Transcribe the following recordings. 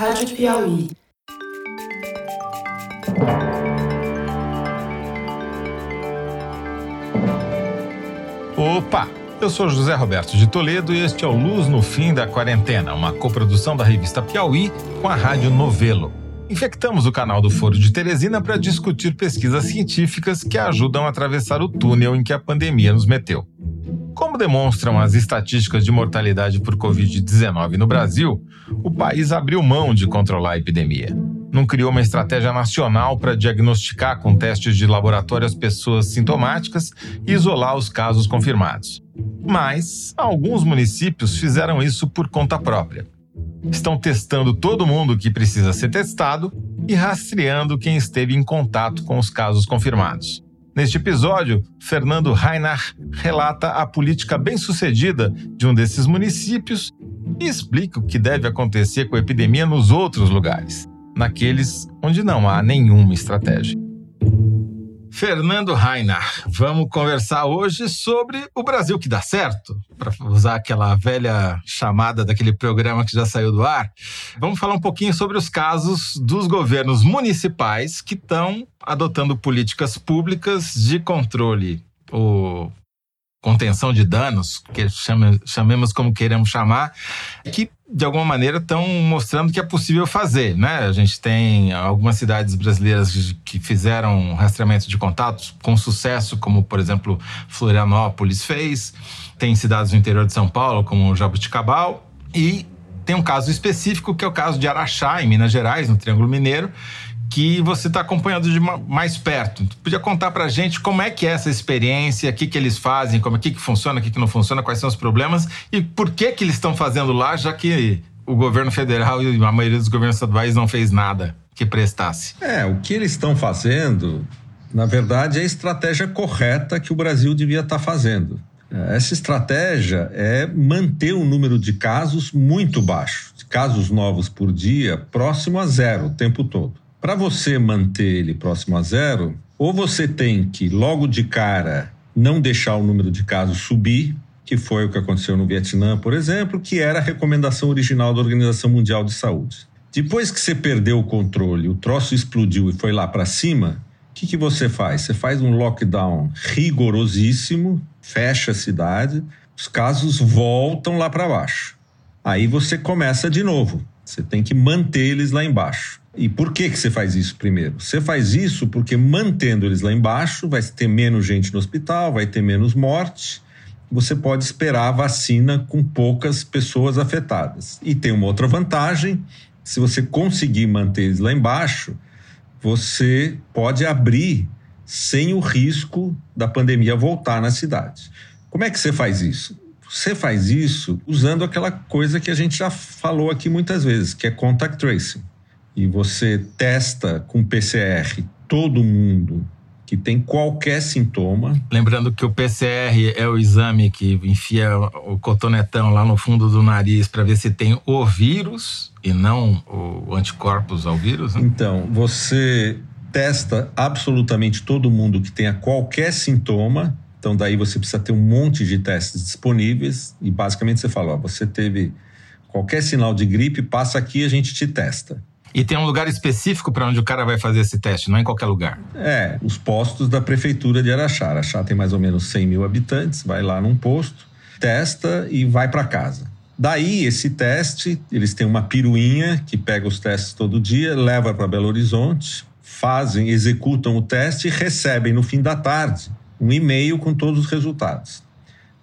Rádio Piauí. Opa! Eu sou José Roberto de Toledo e este é o Luz no Fim da Quarentena, uma coprodução da revista Piauí com a Rádio Novelo. Infectamos o canal do Foro de Teresina para discutir pesquisas científicas que ajudam a atravessar o túnel em que a pandemia nos meteu. Como demonstram as estatísticas de mortalidade por Covid-19 no Brasil, o país abriu mão de controlar a epidemia. Não criou uma estratégia nacional para diagnosticar com testes de laboratório as pessoas sintomáticas e isolar os casos confirmados. Mas alguns municípios fizeram isso por conta própria. Estão testando todo mundo que precisa ser testado e rastreando quem esteve em contato com os casos confirmados. Neste episódio, Fernando Reinach relata a política bem-sucedida de um desses municípios e explica o que deve acontecer com a epidemia nos outros lugares, naqueles onde não há nenhuma estratégia. Fernando Reinach, vamos conversar hoje sobre o Brasil que dá certo, para usar aquela velha chamada daquele programa que já saiu do ar. Vamos falar um pouquinho sobre os casos dos governos municipais que estão adotando políticas públicas de controle ou contenção de danos, que chamemos como queremos chamar, que de alguma maneira estão mostrando que é possível fazer, né? A gente tem algumas cidades brasileiras que fizeram rastreamento de contatos com sucesso, como por exemplo Florianópolis fez. Tem cidades no interior de São Paulo, como Jabuticabal, e tem um caso específico que é o caso de Araxá, em Minas Gerais, no Triângulo Mineiro, que você está acompanhando de mais perto. Tu podia contar para a gente como é que é essa experiência, o que, que eles fazem, como é que, que funciona, o que, que não funciona, quais são os problemas e por que, que eles estão fazendo lá, já que o governo federal e a maioria dos governos estaduais não fez nada que prestasse. É, o que eles estão fazendo, na verdade, é a estratégia correta que o Brasil devia estar tá fazendo. Essa estratégia é manter o número de casos muito baixo, casos novos por dia, próximo a zero o tempo todo. Para você manter ele próximo a zero, ou você tem que, logo de cara, não deixar o número de casos subir, que foi o que aconteceu no Vietnã, por exemplo, que era a recomendação original da Organização Mundial de Saúde. Depois que você perdeu o controle, o troço explodiu e foi lá para cima, o que, que você faz? Você faz um lockdown rigorosíssimo, fecha a cidade, os casos voltam lá para baixo. Aí você começa de novo. Você tem que manter eles lá embaixo. E por que, que você faz isso primeiro? Você faz isso porque mantendo eles lá embaixo, vai ter menos gente no hospital, vai ter menos morte. Você pode esperar a vacina com poucas pessoas afetadas. E tem uma outra vantagem: se você conseguir manter eles lá embaixo, você pode abrir sem o risco da pandemia voltar na cidade. Como é que você faz isso? Você faz isso usando aquela coisa que a gente já falou aqui muitas vezes, que é contact tracing e você testa com PCR todo mundo que tem qualquer sintoma. Lembrando que o PCR é o exame que enfia o cotonetão lá no fundo do nariz para ver se tem o vírus e não o anticorpos ao vírus. Né? Então, você testa absolutamente todo mundo que tenha qualquer sintoma. Então, daí você precisa ter um monte de testes disponíveis e basicamente você fala: ó, você teve qualquer sinal de gripe, passa aqui e a gente te testa. E tem um lugar específico para onde o cara vai fazer esse teste, não é em qualquer lugar. É, os postos da prefeitura de Araxá. Araxá tem mais ou menos 100 mil habitantes, vai lá num posto, testa e vai para casa. Daí, esse teste, eles têm uma piruinha que pega os testes todo dia, leva para Belo Horizonte, fazem, executam o teste e recebem no fim da tarde um e-mail com todos os resultados.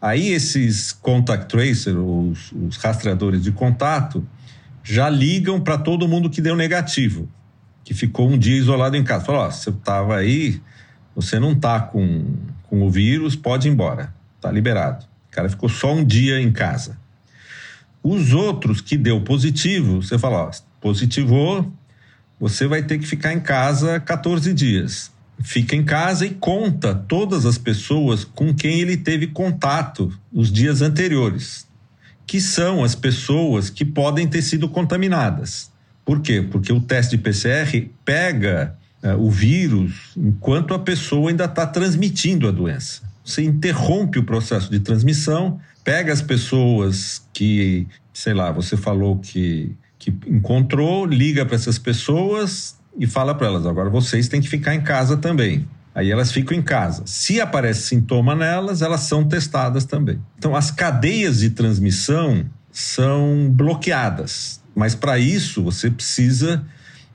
Aí, esses contact tracers, os, os rastreadores de contato, já ligam para todo mundo que deu negativo, que ficou um dia isolado em casa. Falou: ó, você estava aí, você não tá com, com o vírus, pode ir embora, tá liberado. O cara ficou só um dia em casa. Os outros que deu positivo, você fala: ó, positivou, você vai ter que ficar em casa 14 dias. Fica em casa e conta todas as pessoas com quem ele teve contato os dias anteriores que são as pessoas que podem ter sido contaminadas. Por quê? Porque o teste de PCR pega uh, o vírus enquanto a pessoa ainda está transmitindo a doença. Você interrompe o processo de transmissão, pega as pessoas que, sei lá, você falou que que encontrou, liga para essas pessoas e fala para elas: agora vocês têm que ficar em casa também. Aí elas ficam em casa. Se aparece sintoma nelas, elas são testadas também. Então, as cadeias de transmissão são bloqueadas. Mas para isso, você precisa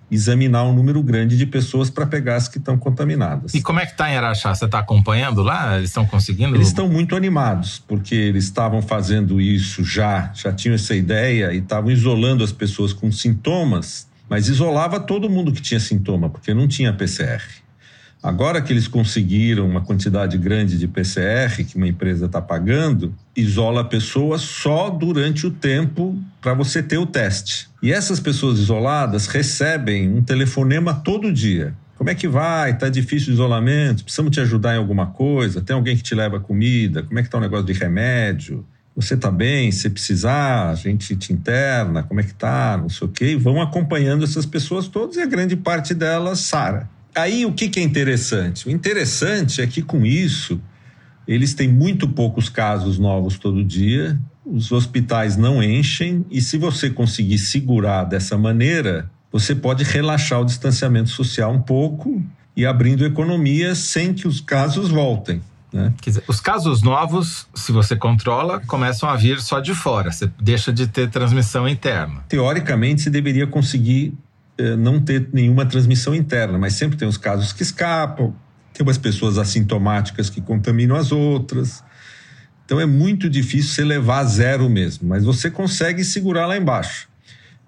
examinar um número grande de pessoas para pegar as que estão contaminadas. E como é que está em Araxá? Você está acompanhando lá? Eles estão conseguindo? Eles estão muito animados, porque eles estavam fazendo isso já, já tinham essa ideia e estavam isolando as pessoas com sintomas, mas isolava todo mundo que tinha sintoma, porque não tinha PCR. Agora que eles conseguiram uma quantidade grande de PCR que uma empresa está pagando, isola a pessoa só durante o tempo para você ter o teste. E essas pessoas isoladas recebem um telefonema todo dia. Como é que vai? Tá difícil o isolamento? Precisamos te ajudar em alguma coisa? Tem alguém que te leva comida? Como é que tá o negócio de remédio? Você tá bem? Se precisar, a gente te interna, como é que tá? Não sei o quê. E vão acompanhando essas pessoas todas e a grande parte delas sara. Aí o que, que é interessante? O interessante é que com isso eles têm muito poucos casos novos todo dia, os hospitais não enchem e se você conseguir segurar dessa maneira, você pode relaxar o distanciamento social um pouco e abrindo economia sem que os casos voltem. Né? Quer dizer, os casos novos, se você controla, começam a vir só de fora, você deixa de ter transmissão interna. Teoricamente, você deveria conseguir eh, não ter nenhuma transmissão interna, mas sempre tem os casos que escapam, tem umas pessoas assintomáticas que contaminam as outras. Então é muito difícil você levar a zero mesmo, mas você consegue segurar lá embaixo.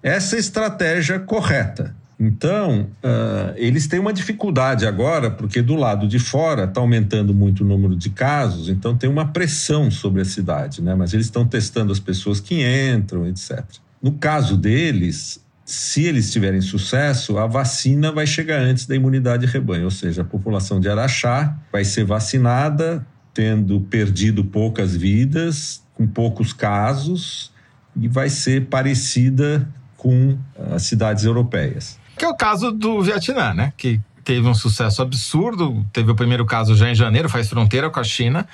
Essa é a estratégia correta. Então, uh, eles têm uma dificuldade agora, porque do lado de fora está aumentando muito o número de casos, então tem uma pressão sobre a cidade, né? Mas eles estão testando as pessoas que entram, etc. No caso deles, se eles tiverem sucesso, a vacina vai chegar antes da imunidade rebanho, ou seja, a população de Araxá vai ser vacinada, tendo perdido poucas vidas, com poucos casos, e vai ser parecida com as cidades europeias. Que é o caso do Vietnã, né? Que teve um sucesso absurdo. Teve o primeiro caso já em janeiro, faz fronteira com a China.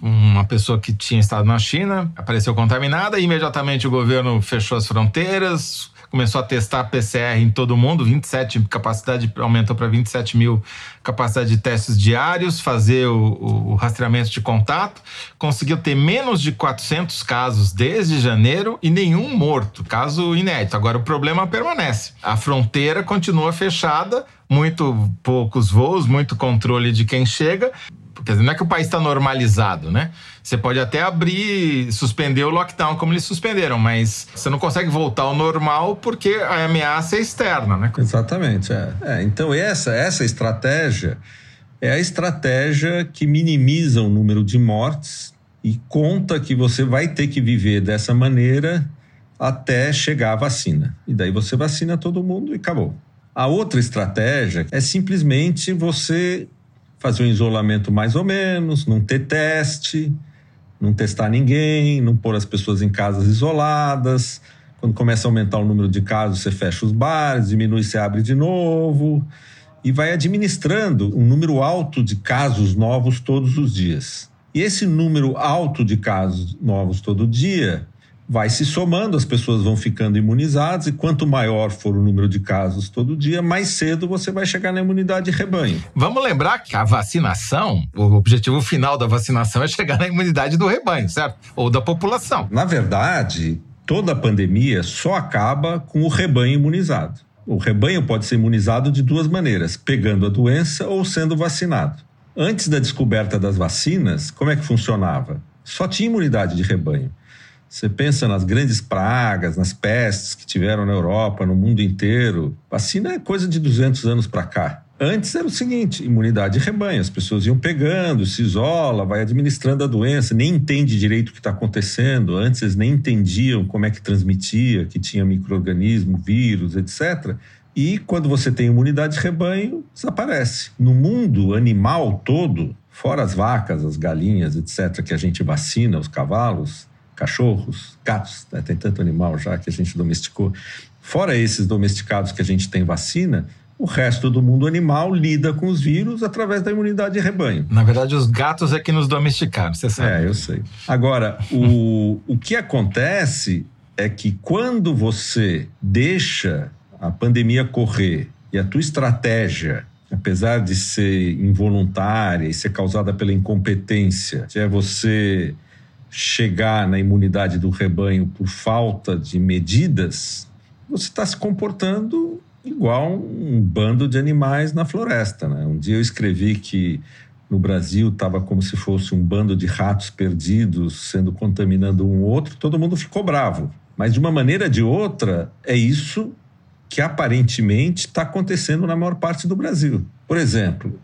Uma pessoa que tinha estado na China apareceu contaminada, e imediatamente o governo fechou as fronteiras, começou a testar PCR em todo mundo, 27 capacidade aumentou para 27 mil capacidade de testes diários, fazer o, o, rastreamento de contato, conseguiu ter menos de 400 casos desde janeiro e nenhum morto, caso inédito. Agora o problema permanece, a fronteira continua fechada, muito poucos voos, muito controle de quem chega. Quer dizer, não é que o país está normalizado, né? Você pode até abrir, suspender o lockdown como eles suspenderam, mas você não consegue voltar ao normal porque a ameaça é externa, né? Exatamente. É. é então, essa, essa estratégia é a estratégia que minimiza o número de mortes e conta que você vai ter que viver dessa maneira até chegar a vacina. E daí você vacina todo mundo e acabou. A outra estratégia é simplesmente você fazer um isolamento mais ou menos, não ter teste, não testar ninguém, não pôr as pessoas em casas isoladas. Quando começa a aumentar o número de casos, você fecha os bares, diminui, você abre de novo e vai administrando um número alto de casos novos todos os dias. E esse número alto de casos novos todo dia vai se somando, as pessoas vão ficando imunizadas, e quanto maior for o número de casos todo dia, mais cedo você vai chegar na imunidade de rebanho. Vamos lembrar que a vacinação, o objetivo final da vacinação é chegar na imunidade do rebanho, certo? Ou da população. Na verdade, toda a pandemia só acaba com o rebanho imunizado. O rebanho pode ser imunizado de duas maneiras: pegando a doença ou sendo vacinado. Antes da descoberta das vacinas, como é que funcionava? Só tinha imunidade de rebanho. Você pensa nas grandes pragas, nas pestes que tiveram na Europa, no mundo inteiro. Vacina é coisa de 200 anos para cá. Antes era o seguinte: imunidade de rebanho. As pessoas iam pegando, se isola, vai administrando a doença, nem entende direito o que está acontecendo. Antes eles nem entendiam como é que transmitia, que tinha microorganismo, vírus, etc. E quando você tem imunidade de rebanho, desaparece. No mundo animal todo, fora as vacas, as galinhas, etc., que a gente vacina, os cavalos, cachorros, gatos, né? tem tanto animal já que a gente domesticou. Fora esses domesticados que a gente tem vacina, o resto do mundo animal lida com os vírus através da imunidade de rebanho. Na verdade, os gatos é que nos domesticaram, você sabe. É, eu sei. Agora, o, o que acontece é que quando você deixa a pandemia correr e a tua estratégia, apesar de ser involuntária e ser causada pela incompetência, é você chegar na imunidade do rebanho por falta de medidas, você está se comportando igual um bando de animais na floresta. Né? Um dia eu escrevi que no Brasil estava como se fosse um bando de ratos perdidos sendo contaminando um outro, todo mundo ficou bravo. Mas de uma maneira ou de outra, é isso que aparentemente está acontecendo na maior parte do Brasil. Por exemplo,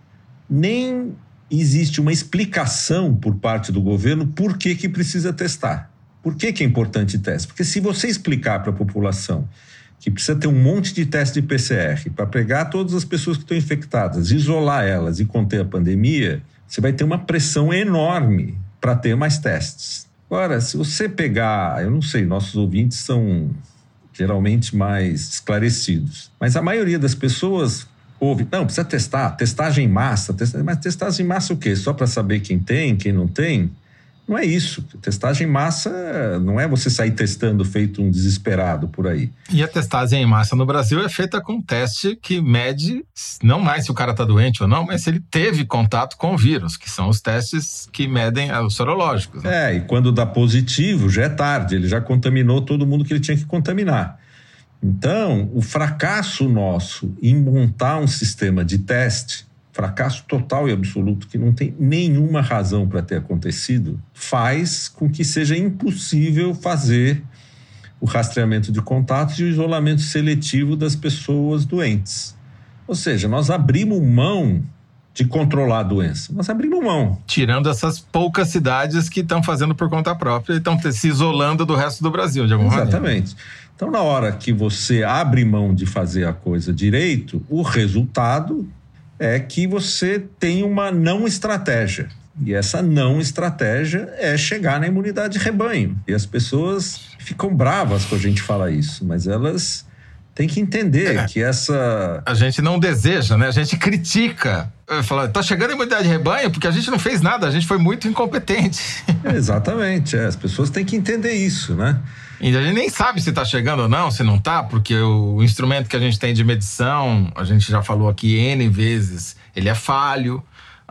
nem existe uma explicação por parte do governo por que, que precisa testar. Por que, que é importante teste? Porque se você explicar para a população que precisa ter um monte de teste de PCR para pegar todas as pessoas que estão infectadas, isolar elas e conter a pandemia, você vai ter uma pressão enorme para ter mais testes. Agora, se você pegar, eu não sei, nossos ouvintes são geralmente mais esclarecidos, mas a maioria das pessoas ouve, não, precisa testar, testagem em massa, testagem, mas testagem em massa o quê? Só para saber quem tem, quem não tem? Não é isso. Testagem em massa não é você sair testando feito um desesperado por aí. E a testagem em massa no Brasil é feita com um teste que mede não mais se o cara está doente ou não, mas se ele teve contato com o vírus, que são os testes que medem os sorológicos. Né? É, e quando dá positivo, já é tarde, ele já contaminou todo mundo que ele tinha que contaminar. Então, o fracasso nosso em montar um sistema de teste fracasso total e absoluto, que não tem nenhuma razão para ter acontecido, faz com que seja impossível fazer o rastreamento de contatos e o isolamento seletivo das pessoas doentes. Ou seja, nós abrimos mão de controlar a doença. Nós abrimos mão. Tirando essas poucas cidades que estão fazendo por conta própria e estão se isolando do resto do Brasil, de alguma Exatamente. maneira. Exatamente. Então, na hora que você abre mão de fazer a coisa direito, o resultado é que você tem uma não estratégia. E essa não estratégia é chegar na imunidade de rebanho. E as pessoas ficam bravas quando a gente fala isso, mas elas têm que entender é. que essa. A gente não deseja, né? A gente critica. Fala, tá chegando a imunidade de rebanho porque a gente não fez nada, a gente foi muito incompetente. Exatamente, é. as pessoas têm que entender isso, né? E a gente nem sabe se está chegando ou não, se não está, porque o instrumento que a gente tem de medição, a gente já falou aqui N vezes, ele é falho,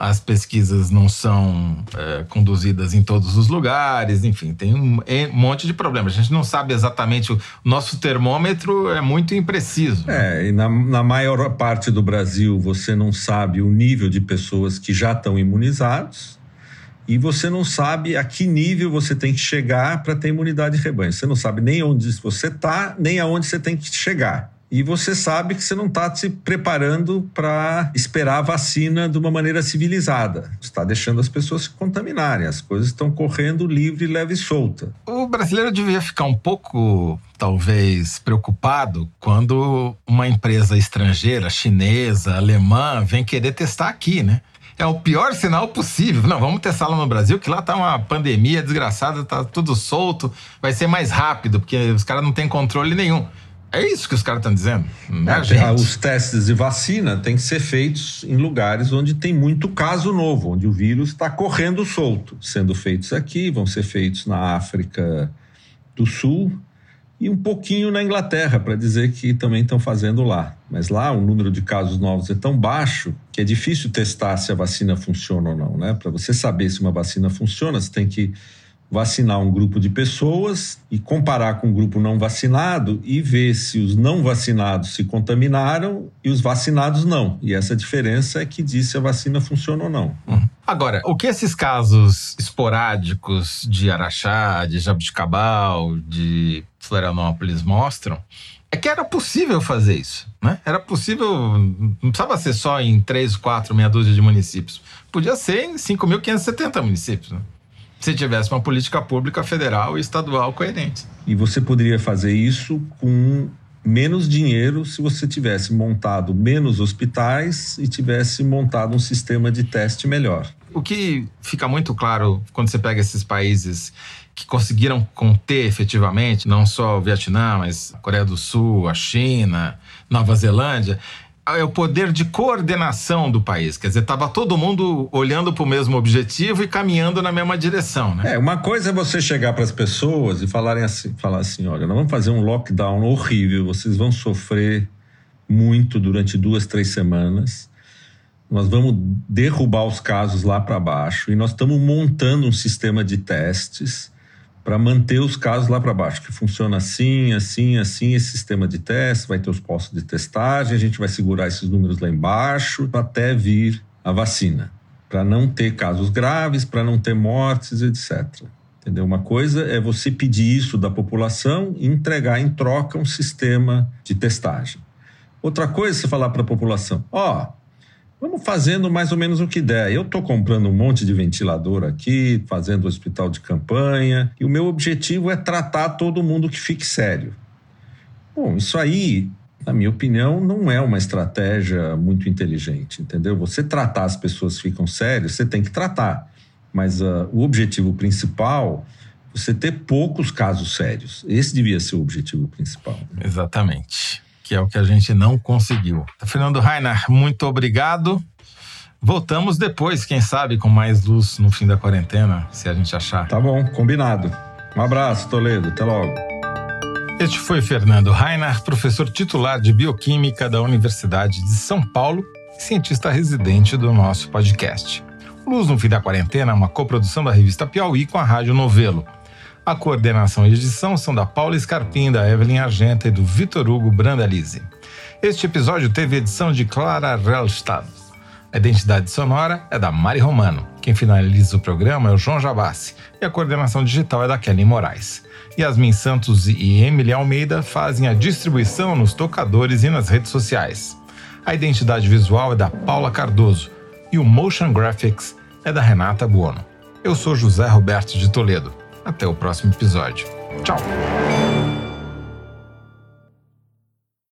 as pesquisas não são é, conduzidas em todos os lugares, enfim, tem um, um, monte de problemas. A gente não sabe exatamente, o nosso termômetro é muito impreciso. É, e na, na maior parte do Brasil você não sabe o nível de pessoas que já estão imunizados e você não sabe a que nível você tem que chegar para ter imunidade de rebanho. Você não sabe nem onde você está, nem aonde você tem que chegar. E você sabe que você não está se preparando para esperar a vacina de uma maneira civilizada. Está deixando as pessoas se contaminarem. As coisas estão correndo livre, leve e solta. O brasileiro devia ficar um pouco, talvez, preocupado quando uma empresa estrangeira, chinesa, alemã, vem querer testar aqui, né? é o pior sinal possível. Não, vamos testar lá no Brasil, que lá tá uma pandemia desgraçada, tá tudo solto, vai ser mais rápido, porque os caras não têm controle nenhum. É isso que os caras estão dizendo. É, é, os testes de vacina têm que ser feitos em lugares onde tem muito caso novo, onde o vírus está correndo solto. Sendo feitos aqui, vão ser feitos na África do Sul, e um pouquinho na Inglaterra, para dizer que também estão fazendo lá. Mas lá o número de casos novos é tão baixo que é difícil testar se a vacina funciona ou não. Né? Para você saber se uma vacina funciona, você tem que vacinar um grupo de pessoas e comparar com um grupo não vacinado e ver se os não vacinados se contaminaram e os vacinados não. E essa diferença é que diz se a vacina funciona ou não. Uhum. Agora, o que esses casos esporádicos de Araxá, de Jabuticabal, de Florianópolis mostram é que era possível fazer isso, né? Era possível, não precisava ser só em três, quatro, meia dúzia de municípios. Podia ser em 5.570 municípios, né? Se tivesse uma política pública federal e estadual coerente. E você poderia fazer isso com menos dinheiro se você tivesse montado menos hospitais e tivesse montado um sistema de teste melhor. O que fica muito claro quando você pega esses países que conseguiram conter efetivamente, não só o Vietnã, mas a Coreia do Sul, a China, Nova Zelândia, é o poder de coordenação do país. Quer dizer, estava todo mundo olhando para o mesmo objetivo e caminhando na mesma direção, né? É, uma coisa é você chegar para as pessoas e falarem assim, falar assim, olha, nós vamos fazer um lockdown horrível, vocês vão sofrer muito durante duas, três semanas. Nós vamos derrubar os casos lá para baixo e nós estamos montando um sistema de testes para manter os casos lá para baixo, que funciona assim, assim, assim, esse sistema de teste, vai ter os postos de testagem, a gente vai segurar esses números lá embaixo até vir a vacina, para não ter casos graves, para não ter mortes, etc. Entendeu? Uma coisa é você pedir isso da população e entregar em troca um sistema de testagem. Outra coisa é você falar para a população: ó, oh, Vamos fazendo mais ou menos o que der. Eu estou comprando um monte de ventilador aqui, fazendo hospital de campanha, e o meu objetivo é tratar todo mundo que fique sério. Bom, isso aí, na minha opinião, não é uma estratégia muito inteligente, entendeu? Você tratar as pessoas que ficam sérias, você tem que tratar. Mas uh, o objetivo principal você ter poucos casos sérios. Esse devia ser o objetivo principal. Exatamente que é o que a gente não conseguiu. Fernando Rainer, muito obrigado. Voltamos depois, quem sabe, com mais luz no fim da quarentena, se a gente achar. Tá bom, combinado. Um abraço, Toledo. Até logo. Este foi Fernando Rainer, professor titular de Bioquímica da Universidade de São Paulo e cientista residente do nosso podcast. Luz no Fim da Quarentena é uma coprodução da revista Piauí com a Rádio Novelo. A coordenação e edição são da Paula Scarpim, da Evelyn Argenta e do Vitor Hugo Brandalize. Este episódio teve edição de Clara Relstad. A identidade sonora é da Mari Romano. Quem finaliza o programa é o João Jabassi e a coordenação digital é da Kelly Moraes. Yasmin Santos e Emily Almeida fazem a distribuição nos tocadores e nas redes sociais. A identidade visual é da Paula Cardoso e o Motion Graphics é da Renata Buono. Eu sou José Roberto de Toledo. Até o próximo episódio. Tchau!